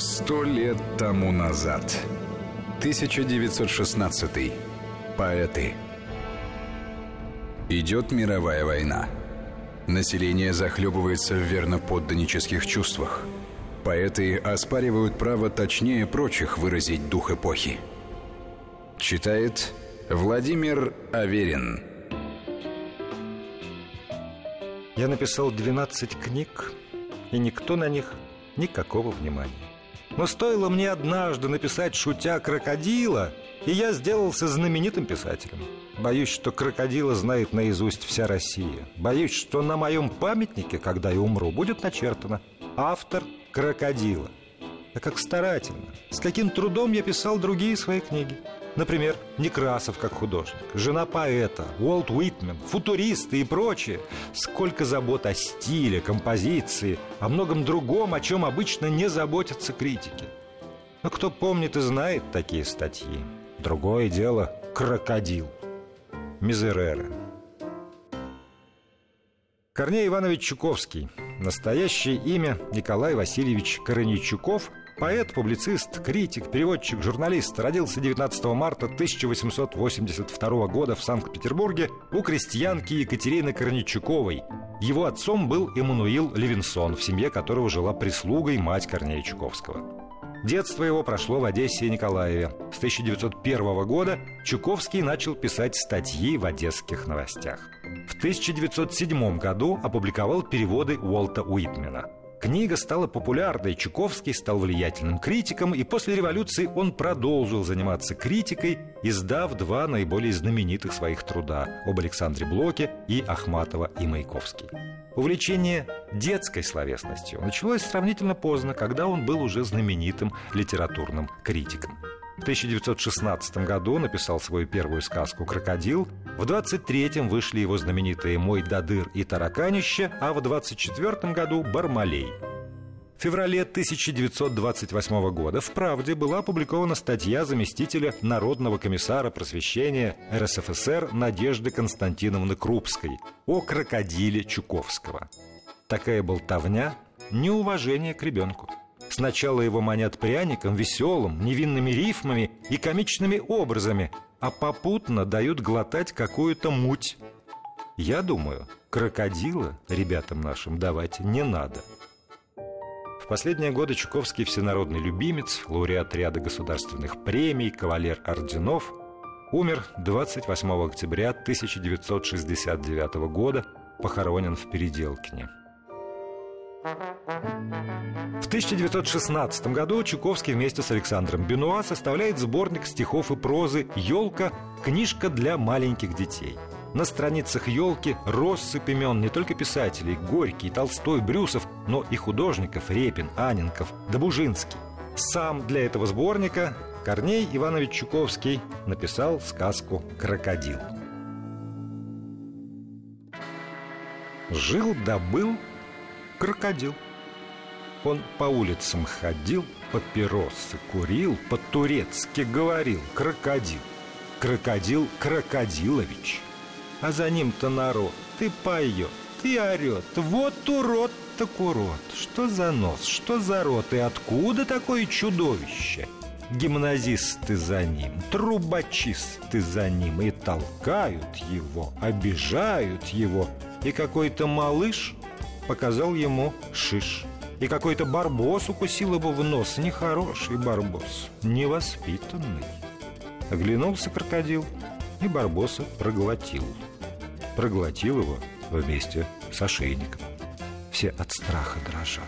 Сто лет тому назад. 1916. Поэты. Идет мировая война. Население захлебывается в верноподданнических чувствах. Поэты оспаривают право точнее прочих выразить дух эпохи. Читает Владимир Аверин. Я написал 12 книг, и никто на них никакого внимания. Но стоило мне однажды написать, шутя, крокодила, и я сделался знаменитым писателем. Боюсь, что крокодила знает наизусть вся Россия. Боюсь, что на моем памятнике, когда я умру, будет начертано «Автор крокодила». А как старательно, с каким трудом я писал другие свои книги. Например, Некрасов как художник, жена поэта, Уолт Уитмен, футуристы и прочее. Сколько забот о стиле, композиции, о многом другом, о чем обычно не заботятся критики. Но кто помнит и знает такие статьи? Другое дело – крокодил. Мизерера. Корней Иванович Чуковский. Настоящее имя Николай Васильевич Короничуков – Поэт, публицист, критик, переводчик, журналист родился 19 марта 1882 года в Санкт-Петербурге у крестьянки Екатерины Корничуковой. Его отцом был Эммануил Левинсон, в семье которого жила прислугой мать Корнея Чуковского. Детство его прошло в Одессе и Николаеве. С 1901 года Чуковский начал писать статьи в одесских новостях. В 1907 году опубликовал переводы Уолта Уитмена – Книга стала популярной, Чуковский стал влиятельным критиком, и после революции он продолжил заниматься критикой, издав два наиболее знаменитых своих труда об Александре Блоке и Ахматова и Маяковский. Увлечение детской словесностью началось сравнительно поздно, когда он был уже знаменитым литературным критиком. В 1916 году написал свою первую сказку «Крокодил», в 23-м вышли его знаменитые «Мой Дадыр» и «Тараканище», а в 24 году «Бармалей». В феврале 1928 года в «Правде» была опубликована статья заместителя Народного комиссара просвещения РСФСР Надежды Константиновны Крупской о крокодиле Чуковского. Такая болтовня – неуважение к ребенку. Сначала его манят пряником, веселым, невинными рифмами и комичными образами, а попутно дают глотать какую-то муть. Я думаю, крокодила ребятам нашим давать не надо. В последние годы Чуковский всенародный любимец, лауреат ряда государственных премий, кавалер орденов, умер 28 октября 1969 года, похоронен в Переделкине. В 1916 году Чуковский вместе с Александром Бенуа составляет сборник стихов и прозы «Елка. Книжка для маленьких детей». На страницах «Елки» россыпь имен не только писателей Горький, Толстой, Брюсов, но и художников Репин, Аненков, Добужинский. Сам для этого сборника Корней Иванович Чуковский написал сказку «Крокодил». Жил-добыл крокодил – он по улицам ходил, папиросы курил, по-турецки говорил «крокодил». Крокодил Крокодилович. А за ним-то народ, ты поет, ты орет. Вот урод так урод. Что за нос, что за рот и откуда такое чудовище? Гимназисты за ним, трубочисты за ним И толкают его, обижают его И какой-то малыш показал ему шиш. И какой-то барбос укусил его в нос. Нехороший барбос, невоспитанный. Оглянулся крокодил и барбоса проглотил. Проглотил его вместе с ошейником. Все от страха дрожат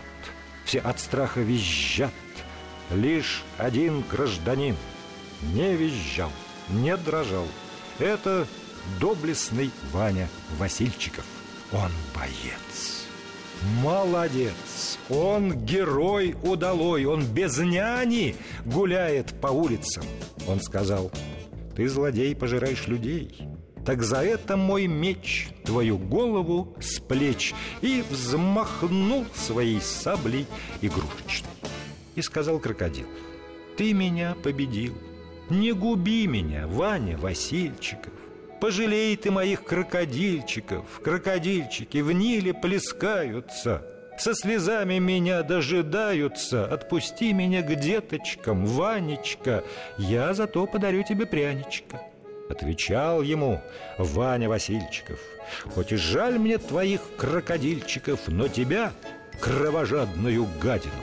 Все от страха визжат. Лишь один гражданин не визжал, не дрожал. Это доблестный Ваня Васильчиков. Он боец Молодец! Он герой удалой, он без няни гуляет по улицам. Он сказал, ты, злодей, пожираешь людей. Так за это мой меч твою голову с плеч И взмахнул своей саблей игрушечной И сказал крокодил, ты меня победил Не губи меня, Ваня Васильчиков Пожалей ты моих крокодильчиков Крокодильчики в Ниле плескаются со слезами меня дожидаются. Отпусти меня к деточкам, Ванечка, я зато подарю тебе пряничка. Отвечал ему Ваня Васильчиков Хоть и жаль мне твоих крокодильчиков Но тебя, кровожадную гадину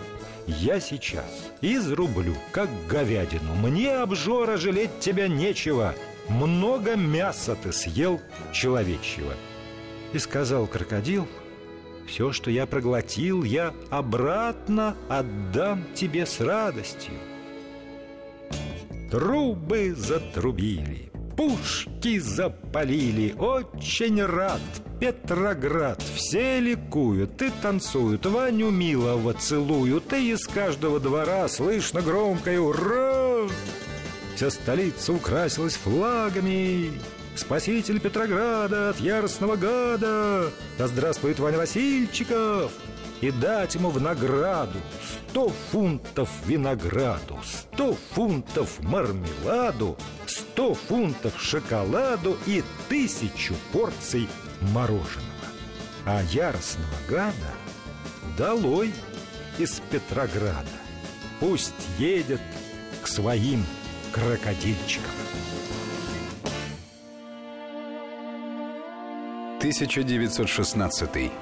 Я сейчас изрублю, как говядину Мне, обжора, жалеть тебя нечего Много мяса ты съел человечьего И сказал крокодил Все, что я проглотил, я обратно отдам тебе с радостью Трубы затрубили пушки запалили Очень рад, Петроград. Все ликуют и танцуют Ваню милого целуют И из каждого двора слышно громкое «Ура!» Вся столица украсилась флагами. Спаситель Петрограда от яростного гада. Да здравствует Ваня Васильчиков. И дать ему в награду Сто фунтов винограду Сто фунтов мармеладу Сто фунтов шоколаду И тысячу порций мороженого. А яростного гада долой из Петрограда. Пусть едет к своим крокодильчикам 1916.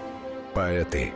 Поэты.